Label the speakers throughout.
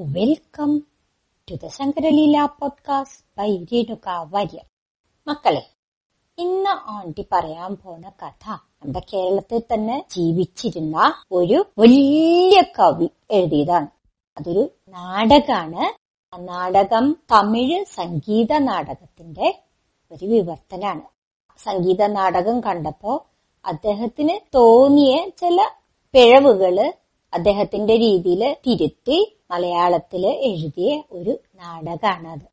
Speaker 1: Welcome to the Shankaraleela podcast by Renuka Warrier മക്കളെ ഇന്ന് ആണ്ടി പറയാൻ പോണ കഥ നമ്മുടെ കേരളത്തിൽ തന്നെ ജീവിച്ചിരുന്ന ഒരു വലിയ കവി എഴുതിയതാണ്. അതൊരു നാടകാണ്. ആ നാടകം തമിഴ് സംഗീത നാടകത്തിന്റെ ഒരു വിവർത്തനാണ്. സംഗീത നാടകം കണ്ടപ്പോ അദ്ദേഹത്തിന് തോന്നിയ ചില പിഴവുകൾ അദ്ദേഹത്തിന്റെ രീതിയിൽ തിരുത്തി മലയാളത്തിൽ എഴുതിയ ഒരു നാടകമാണ് അത്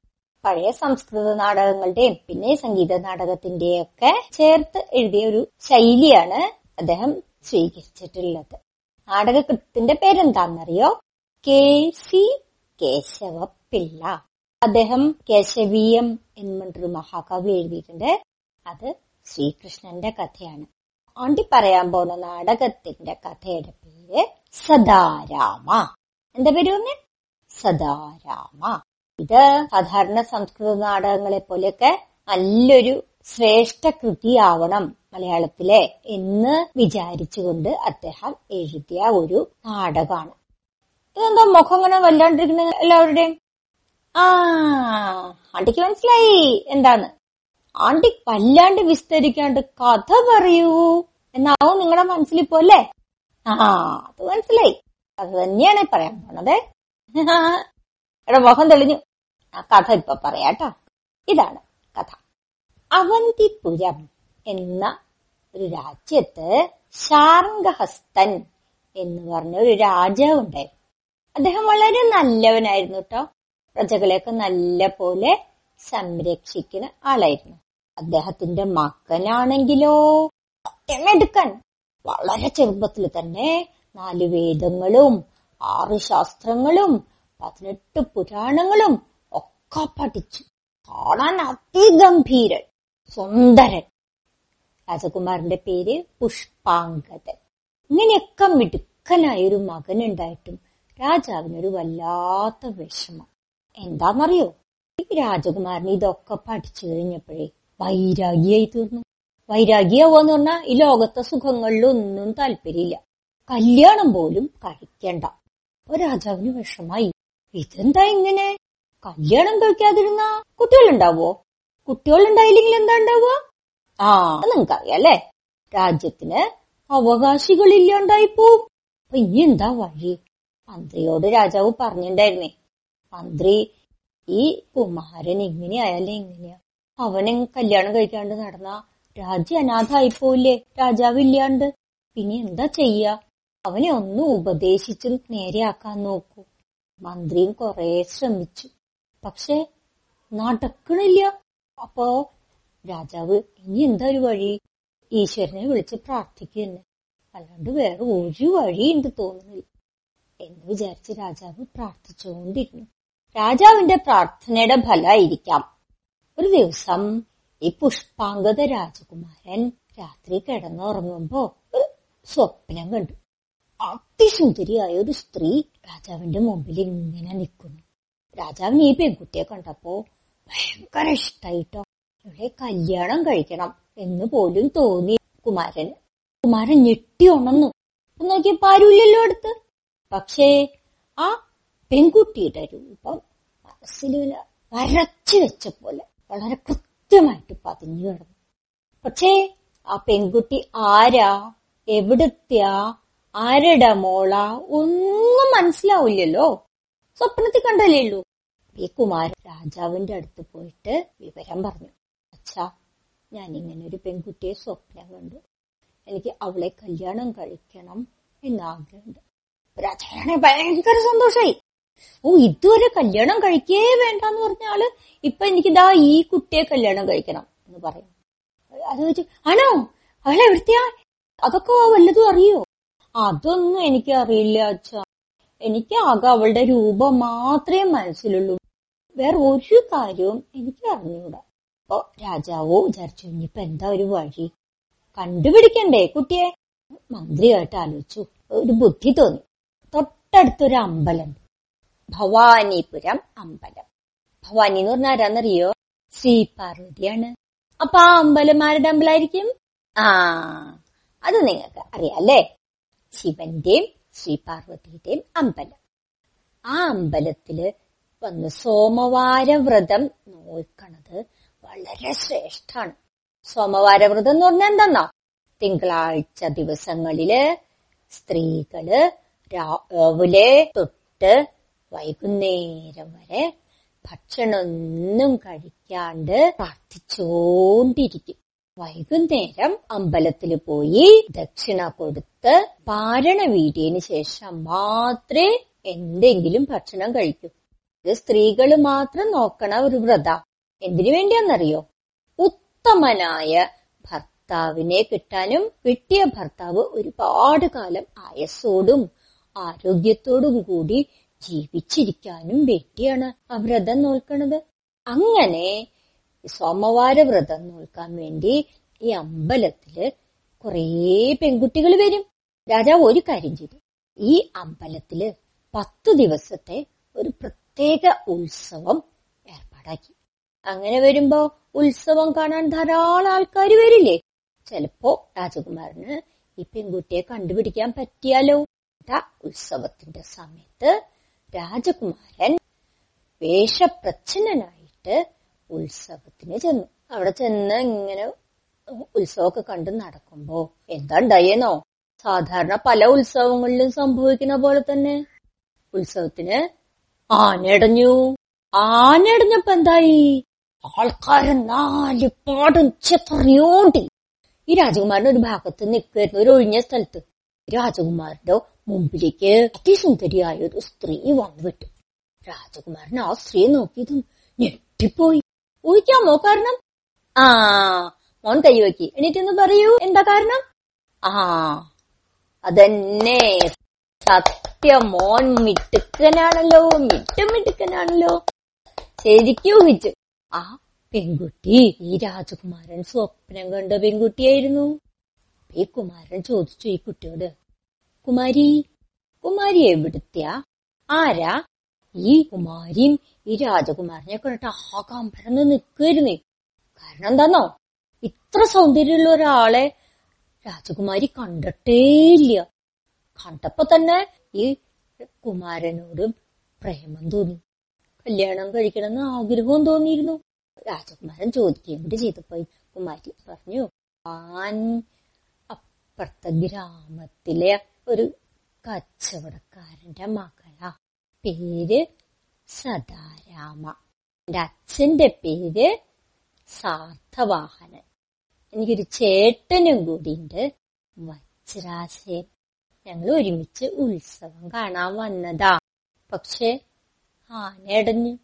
Speaker 1: പഴയ സംസ്കൃത നാടകങ്ങളുടെയും പിന്നെ സംഗീത നാടകത്തിന്റെയും ഒക്കെ ചേർത്ത് എഴുതിയ ഒരു ശൈലിയാണ് അദ്ദേഹം സ്വീകരിച്ചിട്ടുള്ളത്. നാടകകൃത്തിന്റെ പേരെന്താണെന്നറിയോ? കെ സി കേശവപിള്ള അദ്ദേഹം കേശവീയം എന്നൊരു മഹാകവി എഴുതിയിട്ടുണ്ട്. അത് ശ്രീകൃഷ്ണന്റെ കഥയാണ്. ആണ്ടി പറയാൻ പോകുന്ന നാടകത്തിന്റെ കഥയുടെ പേര് സദാരാമ. എന്താ പേര് പറഞ്ഞേ? സദാരാമ. ഇത് സാധാരണ സംസ്കൃത നാടകങ്ങളെ പോലെയൊക്കെ നല്ലൊരു ശ്രേഷ്ഠ കൃതിയാവണം മലയാളത്തിലെ എന്ന് വിചാരിച്ചുകൊണ്ട് അദ്ദേഹം എഴുതിയ ഒരു നാടകമാണ് ഇതെന്താ മുഖം ഇങ്ങനെ വല്ലാണ്ടിരിക്കുന്ന എല്ലാവരുടെയും? ആ ആണ്ടിക്ക് മനസ്സിലായി. എന്താണ്? ആണ്ടി വല്ലാണ്ട് വിസ്തരിക്കാണ്ട് കഥ പറയൂ. എന്നാവും നിങ്ങളുടെ മനസ്സിൽ ഇപ്പോ അല്ലേ? ആ അത് മനസ്സിലായി. അത് തന്നെയാണ് പറയാൻ പോണത്. എടാ മുഖം തെളിഞ്ഞു. ആ കഥ ഇപ്പൊ പറയാട്ടോ ഇതാണ് കഥ. അവന്തിപുരം എന്ന ഒരു രാജ്യത്ത് ശാർഗഹസ്തൻ എന്ന് പറഞ്ഞ ഒരു രാജാവ് ഉണ്ടായിരുന്നു. അദ്ദേഹം വളരെ നല്ലവനായിരുന്നു കേട്ടോ. പ്രജകളെയൊക്കെ നല്ല പോലെ സംരക്ഷിക്കുന്ന ആളായിരുന്നു. അദ്ദേഹത്തിന്റെ മകനാണെങ്കിലോ? എടുക്കാൻ വളരെ ചെറുപ്പത്തിൽ തന്നെ നാല് വേദങ്ങളും ആറ് ശാസ്ത്രങ്ങളും പതിനെട്ട് പുരാണങ്ങളും ഒക്കെ പഠിച്ചു. കാണാൻ അതിഗംഭീരൻ സുന്ദരൻ. രാജകുമാരന്റെ പേര് പുഷ്പാങ്കതൻ ഇങ്ങനെയൊക്കെ മിടുക്കനായ ഒരു മകനുണ്ടായിട്ടും രാജാവിനൊരു വല്ലാത്ത വിഷമം. എന്താന്നറിയോ? ഈ രാജകുമാരൻ ഇതൊക്കെ പഠിച്ചു കഴിഞ്ഞപ്പോഴേ വൈരാഗിയായി തീർന്നു. വൈരാഗിയാവുക പറഞ്ഞാൽ ഈ ലോകത്തെ സുഖങ്ങളിലൊന്നും താല്പര്യമില്ല. കല്യാണം പോലും കഴിക്കണ്ട. രാജാവിന് വിഷമായി. ഇതെന്താ ഇങ്ങനെ? കല്യാണം കഴിക്കാതിരുന്ന കുട്ടികളുണ്ടാവോ? കുട്ടികളുണ്ടായില്ലെങ്കിൽ എന്താ ഉണ്ടാവുക? ആ നിങ്ങൾക്കറിയാലേ രാജ്യത്തിന് അവകാശികളില്ലാണ്ടായി പോവും. അപ്പൊ ഇനി എന്താ വഴി? മന്ത്രിയോട് രാജാവ് പറഞ്ഞിട്ടുണ്ടായിരുന്നേ. മന്ത്രി ഈ കുമാരൻ എങ്ങനെയായാലും എങ്ങനെയാ അവനെ കല്യാണം കഴിക്കാണ്ട് നടന്ന രാജ്യം അനാഥായിപ്പോയില്ലേ രാജാവില്ലാണ്ട്. പിന്നെ എന്താ ചെയ്യാ? അവനെ ഒന്ന് ഉപദേശിച്ചും നേരെയാക്കാൻ നോക്കൂ. മന്ത്രിയും കൊറേ ശ്രമിച്ചു. പക്ഷെ നടക്കണില്ല. അപ്പോ രാജാവ് ഇനി എന്താ ഒരു വഴി? ഈശ്വരനെ വിളിച്ച് പ്രാർത്ഥിക്കുന്നു. അല്ലാണ്ട് വേറെ ഒരു വഴി ഉണ്ട് തോന്നുന്നില്ല. എന്ന് വിചാരിച്ച് രാജാവ് പ്രാർത്ഥിച്ചുകൊണ്ടിരുന്നു. രാജാവിന്റെ പ്രാർത്ഥനയുടെ ഫലമായിരിക്കാം. ഒരു ദിവസം ഈ പുഷ്പാങ്കത രാജകുമാരൻ രാത്രി കിടന്നുറങ്ങുമ്പോ ഒരു സ്വപ്നം കണ്ടു. അതിസുന്ദരിയായ ഒരു സ്ത്രീ രാജാവിന്റെ മുമ്പിൽ ഇങ്ങനെ നിൽക്കുന്നു. രാജാവിന് ഈ പെൺകുട്ടിയെ കണ്ടപ്പോ ഭയങ്കര ഇഷ്ടായിട്ടോ. ഇവിടെ കല്യാണം കഴിക്കണം എന്ന് പോലും തോന്നി കുമാരൻ. കുമാരൻ ഞെട്ടി ഉണന്നു നോക്കിയപ്പോ ആരുമില്ലല്ലോ അടുത്ത്? പക്ഷേ ആ പെൺകുട്ടിയുടെ രൂപം മനസ്സിൽ വരച്ചു വെച്ച പോലെ വളരെ കൃത്യമായിട്ട് പതിഞ്ഞു കിടന്നു. പക്ഷേ ആ പെൺകുട്ടി ആരാ എവിടത്തെയാ ആരുടെ മോള ഒന്നും മനസ്സിലാവില്ലല്ലോ. സ്വപ്നത്തിൽ കണ്ടല്ലേ ഉള്ളൂ. ഈ കുമാരൻ രാജാവിന്റെ അടുത്ത് പോയിട്ട് വിവരം പറഞ്ഞു. അച്ഛാ ഞാൻ ഇങ്ങനെ ഒരു പെൺകുട്ടിയെ സ്വപ്നം കണ്ടു. എനിക്ക് അവളെ കല്യാണം കഴിക്കണം എന്നാഗ്രഹമുണ്ട്. രാജാവിനെ ഭയങ്കര സന്തോഷായി. ഓ ഇതുവരെ കല്യാണം കഴിക്കേ വേണ്ടെന്ന് പറഞ്ഞ ആൾ ഇപ്പൊ എനിക്കിതാ ഈ കുട്ടിയെ കല്യാണം കഴിക്കണം എന്ന് പറയും. അത് വെച്ച് ആണോ? അവളെ എവിടുത്തെയാ? അതൊക്കെ വല്ലതും അറിയോ? അതൊന്നും എനിക്ക് അറിയില്ല അച്ഛ. എനിക്ക് ആകെ അവളുടെ രൂപം മാത്രമേ മനസ്സിലുള്ളൂ. വേറെ ഒരു കാര്യവും എനിക്ക് അറിഞ്ഞൂടാ അപ്പൊ രാജാവോ വിചാരിച്ചു ഇനിയിപ്പൊ എന്താ ഒരു വഴി? കണ്ടുപിടിക്കണ്ടേ കുട്ടിയെ? മന്ത്രിയായിട്ട് ആലോചിച്ചു. ഒരു ബുദ്ധി തോന്നി. തൊട്ടടുത്തൊരു അമ്പലം. ഭവാനിപുരം അമ്പലം. ഭവാനി എന്ന് പറഞ്ഞാൽ ആരാന്നറിയോ? ശ്രീ പാർവതിയാണ്. അപ്പൊ ആ അമ്പലം ആരുടെ അമ്പലമായിരിക്കും? ആ അത് നിങ്ങൾക്ക് അറിയാം അല്ലേ? ശിവന്റെയും ശ്രീ പാർവതിയുടെയും അമ്പലം. ആ അമ്പലത്തിൽ വന്ന് സോമവാര വ്രതം നോക്കണത് വളരെ ശ്രേഷ്ഠാണ്. സോമവാര വ്രതം എന്ന് പറഞ്ഞാൽ എന്താന്നോ? തിങ്കളാഴ്ച ദിവസങ്ങളിൽ സ്ത്രീകൾ രാവിലെ തൊട്ട് വൈകുന്നേരം വരെ ഭക്ഷണമൊന്നും കഴിക്കാണ്ട് പ്രാർത്ഥിച്ചോണ്ടിരിക്കും. വൈകുന്നേരം അമ്പലത്തിൽ പോയി ദക്ഷിണ കൊടുത്ത് പാരണ വീടിയതിനു ശേഷം മാത്രമേ എന്തെങ്കിലും ഭക്ഷണം കഴിക്കൂ. ഇത് സ്ത്രീകൾ മാത്രം നോക്കണ ഒരു വ്രത. എന്തിനു വേണ്ടിയാന്നറിയോ ഉത്തമനായ ഭർത്താവിനെ കിട്ടാനും കിട്ടിയ ഭർത്താവ് ഒരുപാട് കാലം ആയസോടും ആരോഗ്യത്തോടും കൂടി ജീവിച്ചിരിക്കാനും വേണ്ടിയാണ് ആ വ്രതം നോൽക്കണത്. അങ്ങനെ സോമവാര വ്രതം നോൽക്കാൻ വേണ്ടി ഈ അമ്പലത്തിൽ കുറേ പെൺകുട്ടികൾ വരും. രാജാവ് ഒരു കാര്യം ചെയ്തു. ഈ അമ്പലത്തിൽ പത്തു ദിവസത്തെ ഒരു പ്രത്യേക ഉത്സവം ഏർപ്പാടാക്കി. അങ്ങനെ വരുമ്പോ ഉത്സവം കാണാൻ ധാരാളം ആൾക്കാർ വരില്ലേ? ചിലപ്പോ രാജകുമാരന് ഈ പെൺകുട്ടിയെ കണ്ടുപിടിക്കാൻ പറ്റിയാലോ? ഉത്സവത്തിന്റെ സമയത്ത് രാജകുമാരൻ വേഷപ്രച്ഛന്നനായിട്ട് ഉത്സവത്തിന് ചെന്നു. അവിടെ ചെന്ന് ഇങ്ങനെ ഉത്സവമൊക്കെ കണ്ട് നടക്കുമ്പോ എന്താ ഉണ്ടായേനോ സാധാരണ പല ഉത്സവങ്ങളിലും സംഭവിക്കുന്ന പോലെ തന്നെ. ഉത്സവത്തിന് ആനയടഞ്ഞു. ആനയടഞ്ഞപ്പോ എന്തായി? ആൾക്കാരെ നാല് പാടും ചെറിയോണ്ടി ഈ രാജകുമാരൻ ഒരു ഭാഗത്ത് നിൽക്കുമായിരുന്നു ഒരു ഒഴിഞ്ഞ സ്ഥലത്ത്. രാജകുമാരന്റെ മുമ്പിലേക്ക് അതിസുന്ദരിയായ ഒരു സ്ത്രീ വന്നുവിട്ടു രാജകുമാരൻ ആ സ്ത്രീയെ നോക്കിയതും ഞെട്ടിപ്പോയി. ഊഹിക്കാമോ കാരണം? ആ മോൻ കൈവക്കി എന്നിട്ടൊന്ന് പറയൂ. എന്താ കാരണം? ആ അതന്നെ. സത്യം മോൻ മിട്ടുക്കനാണല്ലോ മിട്ടും മിട്ടുക്കനാണല്ലോ ശരിക്കും ഊഹിച്ചു. ആ പെൺകുട്ടി ഈ രാജകുമാരൻ സ്വപ്നം കണ്ട പെൺകുട്ടിയായിരുന്നു. ഈ കുമാരൻ ചോദിച്ചു ഈ കുട്ടിയോട്. കുമാരി കുമാരി എവിടുത്തെയാ? ആരാ? ഈ കുമാരിയും ഈ രാജകുമാരനെ കണ്ടിട്ട് ആകാം പരന്ന് നിൽക്കുമായിരുന്നേ കാരണം എന്താന്നോ? ഇത്ര സൗന്ദര്യമുള്ള ഒരാളെ രാജകുമാരി കണ്ടിട്ടേയില്ല. കണ്ടപ്പോ തന്നെ ഈ കുമാരനോടും പ്രേമം തോന്നി. കല്യാണം കഴിക്കണമെന്ന് ആഗ്രഹവും തോന്നിയിരുന്നു. രാജകുമാരൻ ചോദിക്കുകയും കൂടി ചെയ്തപ്പോ കുമാരി പറഞ്ഞു ഞാൻ അപ്പുറത്തെ ഗ്രാമത്തിലെ ഒരു കച്ചവടക്കാരന്റെ മകളാ. പേര് സദാരാമ. എന്റെ അച്ഛന്റെ പേര് സാർത്ഥവാഹനൻ. എനിക്കൊരു ചേട്ടനും കൂടിയുണ്ട്. വജ്രാശയൻ ഞങ്ങൾ ഒരുമിച്ച് ഉത്സവം കാണാൻ വന്നതാ. പക്ഷെ ആനയടഞ്ഞു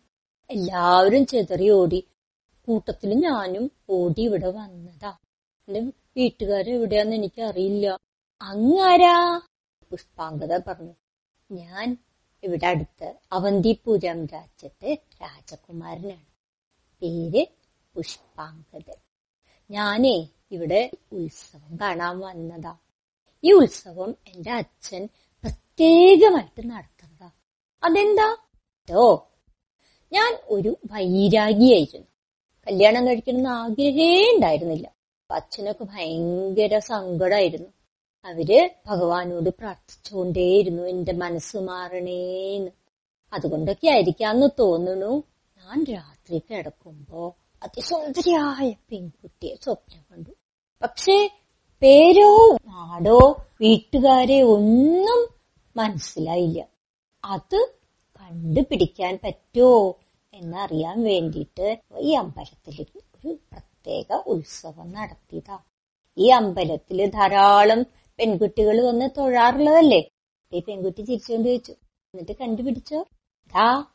Speaker 1: എല്ലാവരും ചെതറി ഓടി കൂട്ടത്തിൽ ഞാനും ഓടി ഇവിടെ വന്നതാ. എന്റെ വീട്ടുകാരെ എവിടെയാന്ന് എനിക്ക് അറിയില്ല അങ്ങാരാ? പുഷ്പാങ്കത പറഞ്ഞു. ഞാൻ ഇവിടെ അടുത്ത് അവന്തിപുരം രാജ്യത്തെ രാജകുമാരനാണ്. പേര് പുഷ്പാങ്കതൻ ഞാനേ ഇവിടെ ഉത്സവം കാണാൻ വന്നതാ. ഈ ഉത്സവം എന്റെ അച്ഛൻ പ്രത്യേകമായിട്ട് നടത്തുന്നതാ. അതെന്താ? ഓ ഞാൻ ഒരു വൈരാഗിയായിരുന്നു. കല്യാണം കഴിക്കണമെന്ന് ആഗ്രഹേ ഉണ്ടായിരുന്നില്ല. അച്ഛനൊക്കെ ഭയങ്കര സങ്കടമായിരുന്നു അവർ ഭഗവാനോട് പ്രാർത്ഥിച്ചുകൊണ്ടേയിരുന്നു എന്റെ മനസ്സ് മാറണേന്ന്. അതുകൊണ്ടൊക്കെ ആയിരിക്കാന്ന് തോന്നുന്നു. ഞാൻ രാത്രി കിടക്കുമ്പോ അതിസുന്ദരിയായ പെൺകുട്ടിയെ സ്വപ്നം കണ്ടു. പക്ഷേ പേരോ നാടോ വീട്ടുകാരെ ഒന്നും മനസ്സിലായില്ല. അത് കണ്ടുപിടിക്കാൻ പറ്റോ എന്നറിയാൻ വേണ്ടിയിട്ട് ഈ അമ്പലത്തിലേക്ക് ഒരു പ്രത്യേക ഉത്സവം നടത്തിയതാ. ഈ അമ്പലത്തിൽ ധാരാളം പെൺകുട്ടികൾ വന്ന് തൊഴാറുള്ളതല്ലേ? ഈ പെൺകുട്ടി ചിരിച്ചുകൊണ്ട് ചോദിച്ചു. എന്നിട്ട് കണ്ടുപിടിച്ചോ? ദാ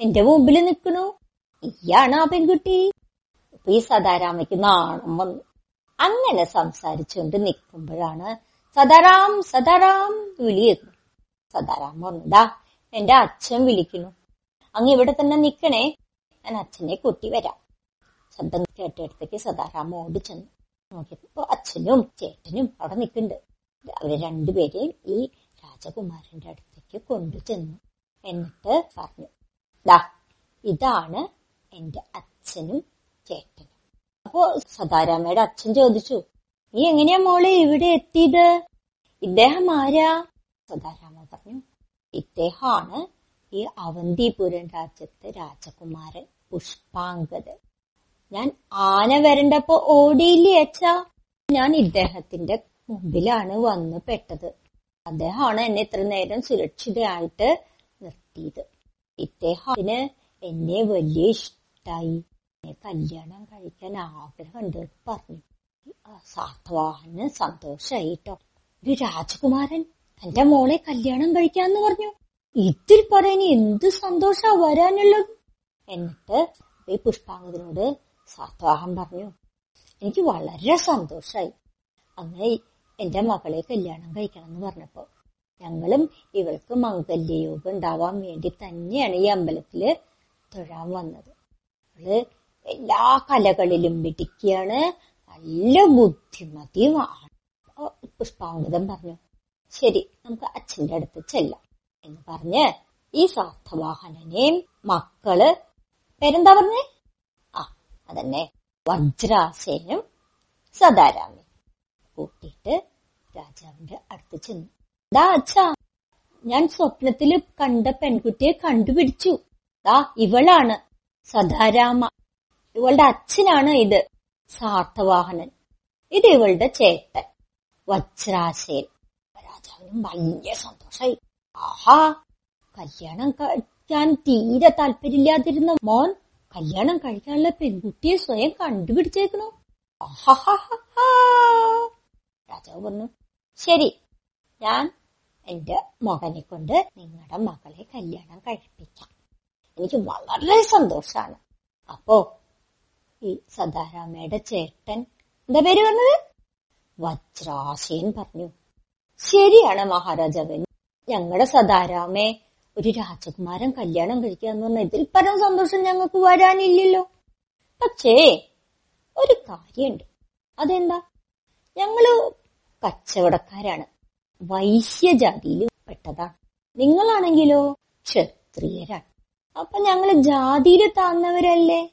Speaker 1: എന്റെ മുമ്പിൽ നിൽക്കണു ഇയാണ് ആ പെൺകുട്ടി. അപ്പൊ ഈ സദാരാമയ്ക്ക് നാണം വന്നു. അങ്ങനെ സംസാരിച്ചുകൊണ്ട് നിൽക്കുമ്പോഴാണ് സദാറാം സദാറാം വിളിയെത്തുന്നു സദാറാം വന്നതാ എന്റെ അച്ഛൻ വിളിക്കുന്നു അങ്ങ് ഇവിടെ തന്നെ നിക്കണേ. ഞാൻ അച്ഛനെ കൂട്ടി വരാം. ശബ്ദം കേട്ടിടത്തേക്ക് സദാറാം ഓടി ചെന്നു നോക്കിയപ്പോ അച്ഛനും ചേട്ടനും അവിടെ നിൽക്കുന്നുണ്ട്. അവർ രണ്ടുപേരെയും ഈ രാജകുമാരന്റെ അടുത്തേക്ക് കൊണ്ടു ചെന്നു എന്നിട്ട് പറഞ്ഞു ദാ ഇതാണ് എന്റെ അച്ഛനും ചേട്ടനും. അപ്പോ സദാരാമയുടെ അച്ഛൻ ചോദിച്ചു നീ എങ്ങനെയാ മോളെ ഇവിടെ എത്തിയത്? ഇദ്ദേഹം ആരാ? സദാരാമ പറഞ്ഞു ഇദ്ദേഹമാണ് ഈ അവന്തിപുരം രാജ്യത്തെ രാജകുമാരൻ പുഷ്പാങ്കതൻ ഞാൻ ആന വരണ്ടപ്പോ ഓടിയില്ലേ അച്ഛാ? ഞാൻ ഇദ്ദേഹത്തിന്റെ മുമ്പിലാണ് വന്ന് പെട്ടത്. അദ്ദേഹമാണ് എന്നെ ഇത്ര നേരം സുരക്ഷിതയായിട്ട് നിർത്തിയത്. ഇദ്ദേഹത്തിന് എന്നെ വലിയ ഇഷ്ടായി. എന്നെ കല്യാണം കഴിക്കാൻ ആഗ്രഹമുണ്ട് പറഞ്ഞു. സാത്വാഹന് സന്തോഷായിട്ടോ. ഒരു രാജകുമാരൻ തന്റെ മോളെ കല്യാണം കഴിക്കാന്ന് പറഞ്ഞു. ഇതിൽ പറയാൻ എന്ത് സന്തോഷാ വരാനുള്ളത്? എന്നിട്ട് പുഷ്പാങ്കതിനോട് സാർത്ഥവാഹൻ പറഞ്ഞു. എനിക്ക് വളരെ സന്തോഷായി. അങ്ങനെ എന്റെ മകളെ കല്യാണം കഴിക്കണം എന്ന് പറഞ്ഞപ്പോ ഞങ്ങളും ഇവൾക്ക് മംഗല്യയോഗം ഉണ്ടാവാൻ വേണ്ടി തന്നെയാണ് ഈ അമ്പലത്തിൽ തൊഴാൻ വന്നത്. അവൾ എല്ലാ കലകളിലും മിടിക്കുകയാണ് നല്ല ബുദ്ധിമതിയുമാണ് പുഷ്പാങ്കതം പറഞ്ഞു. ശരി നമുക്ക് അച്ഛന്റെ അടുത്ത് ചെല്ലാം എന്ന് പറഞ്ഞ് ഈ സാർത്ഥവാഹനനെയും മക്കൾ പേരെന്താ പറഞ്ഞേ? അതന്നെ. വജ്രാസേനും സദാരാമി കൂട്ടിയിട്ട് രാജാവിന്റെ അടുത്ത് ചെന്നു. ദാ അച്ഛാ ഞാൻ സ്വപ്നത്തിൽ കണ്ട പെൺകുട്ടിയെ കണ്ടുപിടിച്ചു. ദാ ഇവളാണ് സദാരാമ. ഇവളുടെ അച്ഛനാണ് ഇത് സാർത്ഥവാഹനൻ. ഇത് ഇവളുടെ ചേട്ടൻ വജ്രാസേൻ. രാജാവിനും വലിയ സന്തോഷായി. ആഹാ കല്യാണം കഴിക്കാൻ തീരെ താല്പര്യമില്ലാതിരുന്ന മോൻ? കല്യാണം കഴിക്കാനുള്ള പെൺകുട്ടിയെ സ്വയം കണ്ടുപിടിച്ചേക്കണു. രാജാവ് പറഞ്ഞു ശരി ഞാൻ എന്റെ മകനെ കൊണ്ട് നിങ്ങളുടെ മകളെ കല്യാണം കഴിപ്പിക്കാം. എനിക്ക് വളരെ സന്തോഷാണ്. അപ്പോ ഈ സദാരാമയുടെ ചേട്ടൻ എന്താ പേര് പറഞ്ഞത്? വജ്രാശയൻ പറഞ്ഞു ശരിയാണ് മഹാരാജാവൻ ഞങ്ങളുടെ സദാരാമെ ഒരു രാജകുമാരൻ കല്യാണം കഴിക്കുക എന്ന് പറഞ്ഞാൽ ഇതിൽ പരം സന്തോഷം ഞങ്ങൾക്ക് വരാനില്ലല്ലോ. പക്ഷേ ഒരു കാര്യമുണ്ട്. അതെന്താ? ഞങ്ങൾ കച്ചവടക്കാരാണ്. വൈശ്യജാതിയിൽ പെട്ടതാണ് നിങ്ങളാണെങ്കിലോ ക്ഷത്രിയരാണ്. അപ്പൊ ഞങ്ങൾ ജാതിയിൽ താന്നവരല്ലേ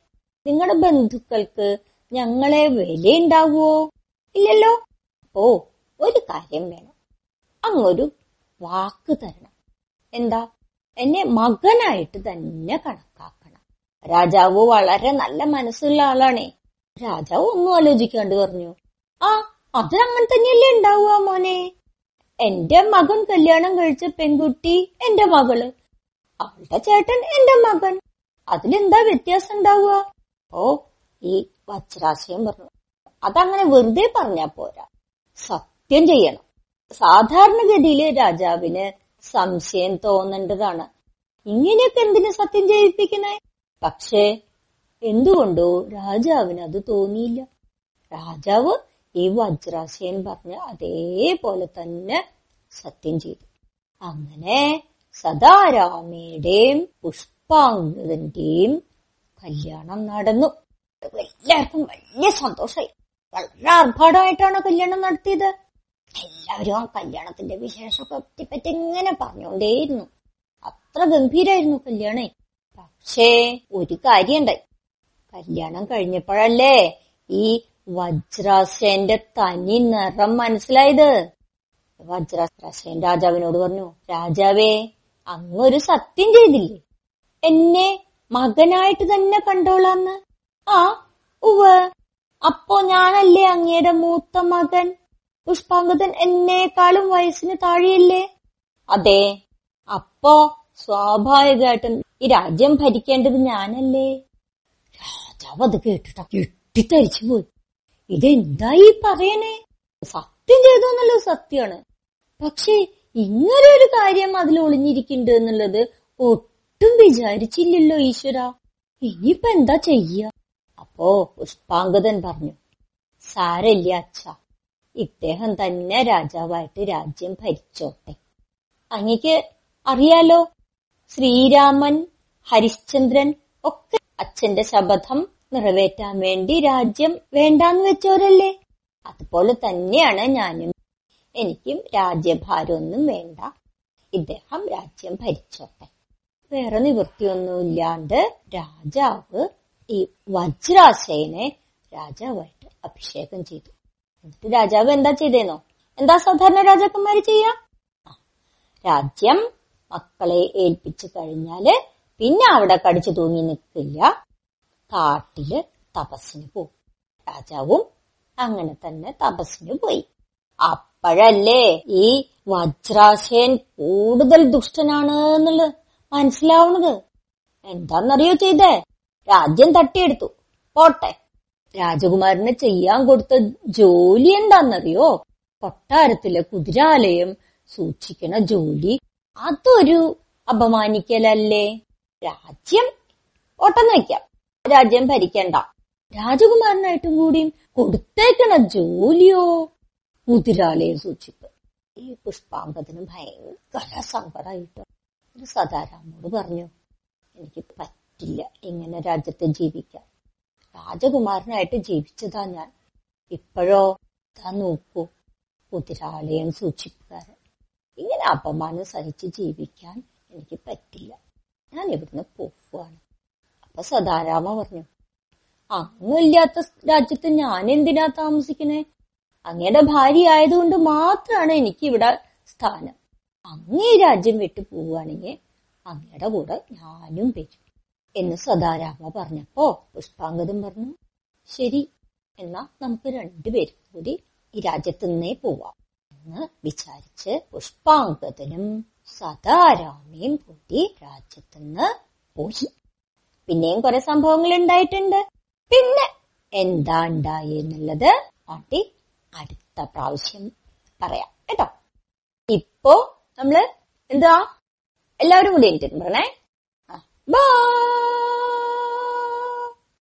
Speaker 1: നിങ്ങളുടെ ബന്ധുക്കൾക്ക് ഞങ്ങളെ വിലയുണ്ടാവുമോ ഇല്ലല്ലോ? ഓ ഒരു കാര്യം വേണം. അങ്ങൊരു വാക്ക് തരണം. എന്താ? എന്നെ മകനായിട്ട് തന്നെ കണക്കാക്കണം. രാജാവ് വളരെ നല്ല മനസ്സുള്ള ആളാണേ. രാജാവ് ഒന്നും ആലോചിക്കാണ്ട് പറഞ്ഞു ആ അത് അങ്ങനെ തന്നെയല്ലേ ഉണ്ടാവുക മോനെ? എന്റെ മകൻ കല്യാണം കഴിച്ച പെൺകുട്ടി എന്റെ മകൾ അവളുടെ ചേട്ടൻ എന്റെ മകൻ. അതിലെന്താ വ്യത്യാസം ഉണ്ടാവുക? ഓ ഈ വജ്രാശയം പറഞ്ഞു. അതങ്ങനെ വെറുതെ പറഞ്ഞാ പോരാ. സത്യം ചെയ്യണം. സാധാരണഗതിയിൽ രാജാവിന് സംശയം തോന്നേണ്ടതാണ്. ഇങ്ങനെയൊക്കെ എന്തിനു സത്യം ചെയ്യിപ്പിക്കണേ പക്ഷേ എന്തുകൊണ്ടോ രാജാവിന് അത് തോന്നിയില്ല. രാജാവ് ഈ വജ്രാശയൻ പറഞ്ഞ അതേപോലെ തന്നെ സത്യം ചെയ്തു. അങ്ങനെ സദാരാമയുടെയും പുഷ്പാംഗതന്റെയും കല്യാണം നടന്നു. എല്ലാവർക്കും വലിയ സന്തോഷമായി. വളരെ ആർഭാടമായിട്ടാണ് കല്യാണം നടത്തിയത്? എല്ലാവരും ആ കല്യാണത്തിന്റെ വിശേഷമൊക്കെ പറ്റി ഇങ്ങനെ പറഞ്ഞുകൊണ്ടേയിരുന്നു അത്ര ഗംഭീരായിരുന്നു കല്യാണേ. പക്ഷേ ഒരു കാര്യണ്ടായി കല്യാണം കഴിഞ്ഞപ്പോഴല്ലേ ഈ വജ്രാസേന്റെ തനി നിറം മനസ്സിലായത്? വജ്രാസേൻ രാജാവിനോട് പറഞ്ഞു രാജാവേ അങ്ങൊരു സത്യം ചെയ്തില്ലേ? എന്നെ മകനായിട്ട് തന്നെ കണ്ടോളാന്ന്. ആ ഉവ അപ്പോ ഞാനല്ലേ അങ്ങയുടെ മൂത്ത മകൻ? പുഷ്പാങ്കതൻ എന്നേക്കാളും വയസ്സിന് താഴെയല്ലേ? അതെ. അപ്പോ സ്വാഭാവികമായിട്ടും ഈ രാജ്യം ഭരിക്കേണ്ടത് ഞാനല്ലേ? രാജാവ് അത് കേട്ടിട്ടാ ഞെട്ടിത്തരിച്ചു പോയി. ഇതെന്തായി പറയണേ? സത്യം ചെയ്തു എന്നുള്ളത് സത്യമാണ് പക്ഷേ ഇങ്ങനെ ഒരു കാര്യം അതിൽ ഒളിഞ്ഞിരിക്കുന്നുണ്ട് എന്നുള്ളത് ഒട്ടും വിചാരിച്ചില്ലല്ലോ ഈശ്വര. ഇനിയിപ്പോ എന്താ ചെയ്യ? അപ്പോ പുഷ്പാങ്കതൻ പറഞ്ഞു സാരല്ല അച്ഛ ഇദ്ദേഹം തന്നെ രാജാവായിട്ട് രാജ്യം ഭരിച്ചോട്ടെ. അങ്ങക്ക് അറിയാലോ ശ്രീരാമൻ ഹരിശ്ചന്ദ്രൻ ഒക്കെ അച്ഛന്റെ ശപഥം നിറവേറ്റാൻ വേണ്ടി രാജ്യം വേണ്ടാന്ന് വെച്ചോരല്ലേ അതുപോലെ തന്നെയാണ് ഞാനും. എനിക്കും രാജ്യഭാരമൊന്നും വേണ്ട. ഇദ്ദേഹം രാജ്യം ഭരിച്ചോട്ടെ. വേറെ നിവൃത്തിയൊന്നുമില്ലാണ്ട് രാജാവ് ഈ വജ്രാശയനെ രാജാവായിട്ട് അഭിഷേകം ചെയ്തു. രാജാവ് എന്താ ചെയ്തേന്നോ? എന്താ സാധാരണ രാജാക്കന്മാര് ചെയ്യാ? രാജ്യം മക്കളെ ഏൽപ്പിച്ചു കഴിഞ്ഞാൽ പിന്നെ അവിടെ കടിച്ചു തൂങ്ങി നിൽക്കില്ല കാട്ടിൽ തപസ്സിന് പോകും രാജാവും അങ്ങനെ തന്നെ തപസ്സിന് പോയി. അപ്പോഴല്ലേ ഈ വജ്രാശയൻ കൂടുതൽ ദുഷ്ടനാണ് എന്നുള്ളത് മനസ്സിലാവണത്? എന്താന്നറിയോ ചെയ്തേ? രാജ്യം തട്ടിയെടുത്തു. പോട്ടെ. രാജകുമാരന് ചെയ്യാൻ കൊടുത്ത ജോലി എന്താന്നറിയോ കൊട്ടാരത്തിലെ കുതിരാലയം സൂക്ഷിക്കണ ജോലി. അതൊരു അപമാനിക്കലല്ലേ? രാജ്യം ഓട്ടം വെക്കാം രാജ്യം ഭരിക്കണ്ട. രാജകുമാരനായിട്ടും കൂടി കൊടുത്തേക്കണ ജോലിയോ? കുതിരാലയം സൂക്ഷിപ്പ്. ഈ പുഷ്പാമ്പതിന് ഭയങ്കര സങ്കടമായിട്ട് സദാരാമോട് പറഞ്ഞു എനിക്ക് പറ്റില്ല ഇങ്ങനെ രാജ്യത്തെ ജീവിക്കാൻ. രാജകുമാരനായിട്ട് ജീവിച്ചതാ ഞാൻ. ഇപ്പോഴോ താ നോക്കൂ. കുതിരാലയം സൂക്ഷിപ്പുകാരൻ ഇങ്ങനെ അപമാനം സഹിച്ച് ജീവിക്കാൻ എനിക്ക് പറ്റില്ല. ഞാൻ ഇവിടുന്ന് പോവാണ് അപ്പൊ സദാരാമ പറഞ്ഞു അങ്ങില്ലാത്ത രാജ്യത്ത് ഞാൻ എന്തിനാ താമസിക്കണേ? അങ്ങയുടെ ഭാര്യ ആയതുകൊണ്ട് മാത്രമാണ് എനിക്ക് ഇവിടെ സ്ഥാനം. അങ്ങേ രാജ്യം വിട്ടു പോവുകയാണെങ്കിൽ അങ്ങയുടെ കൂടെ ഞാനും വരും എന്ന് സദാരാമ പറഞ്ഞപ്പോ പുഷ്പാങ്കതം പറഞ്ഞു ശരി എന്നാ നമുക്ക് രണ്ടുപേരും കൂടി ഈ രാജ്യത്ത് നിന്നേ പോവാം എന്ന് വിചാരിച്ച് പുഷ്പാങ്കതനും സദാരാമയും കൂടി രാജ്യത്തുനിന്ന് പോയി. പിന്നെയും കുറെ സംഭവങ്ങൾ ഉണ്ടായിട്ടുണ്ട്. പിന്നെ എന്താ ഉണ്ടായി എന്നുള്ളത് ആട്ടി അടുത്ത പ്രാവശ്യം പറയാം കേട്ടോ? ഇപ്പോ നമ്മൾ എന്താ? എല്ലാവരും കൂടി എനിക്ക് പറഞ്ഞേ Ball.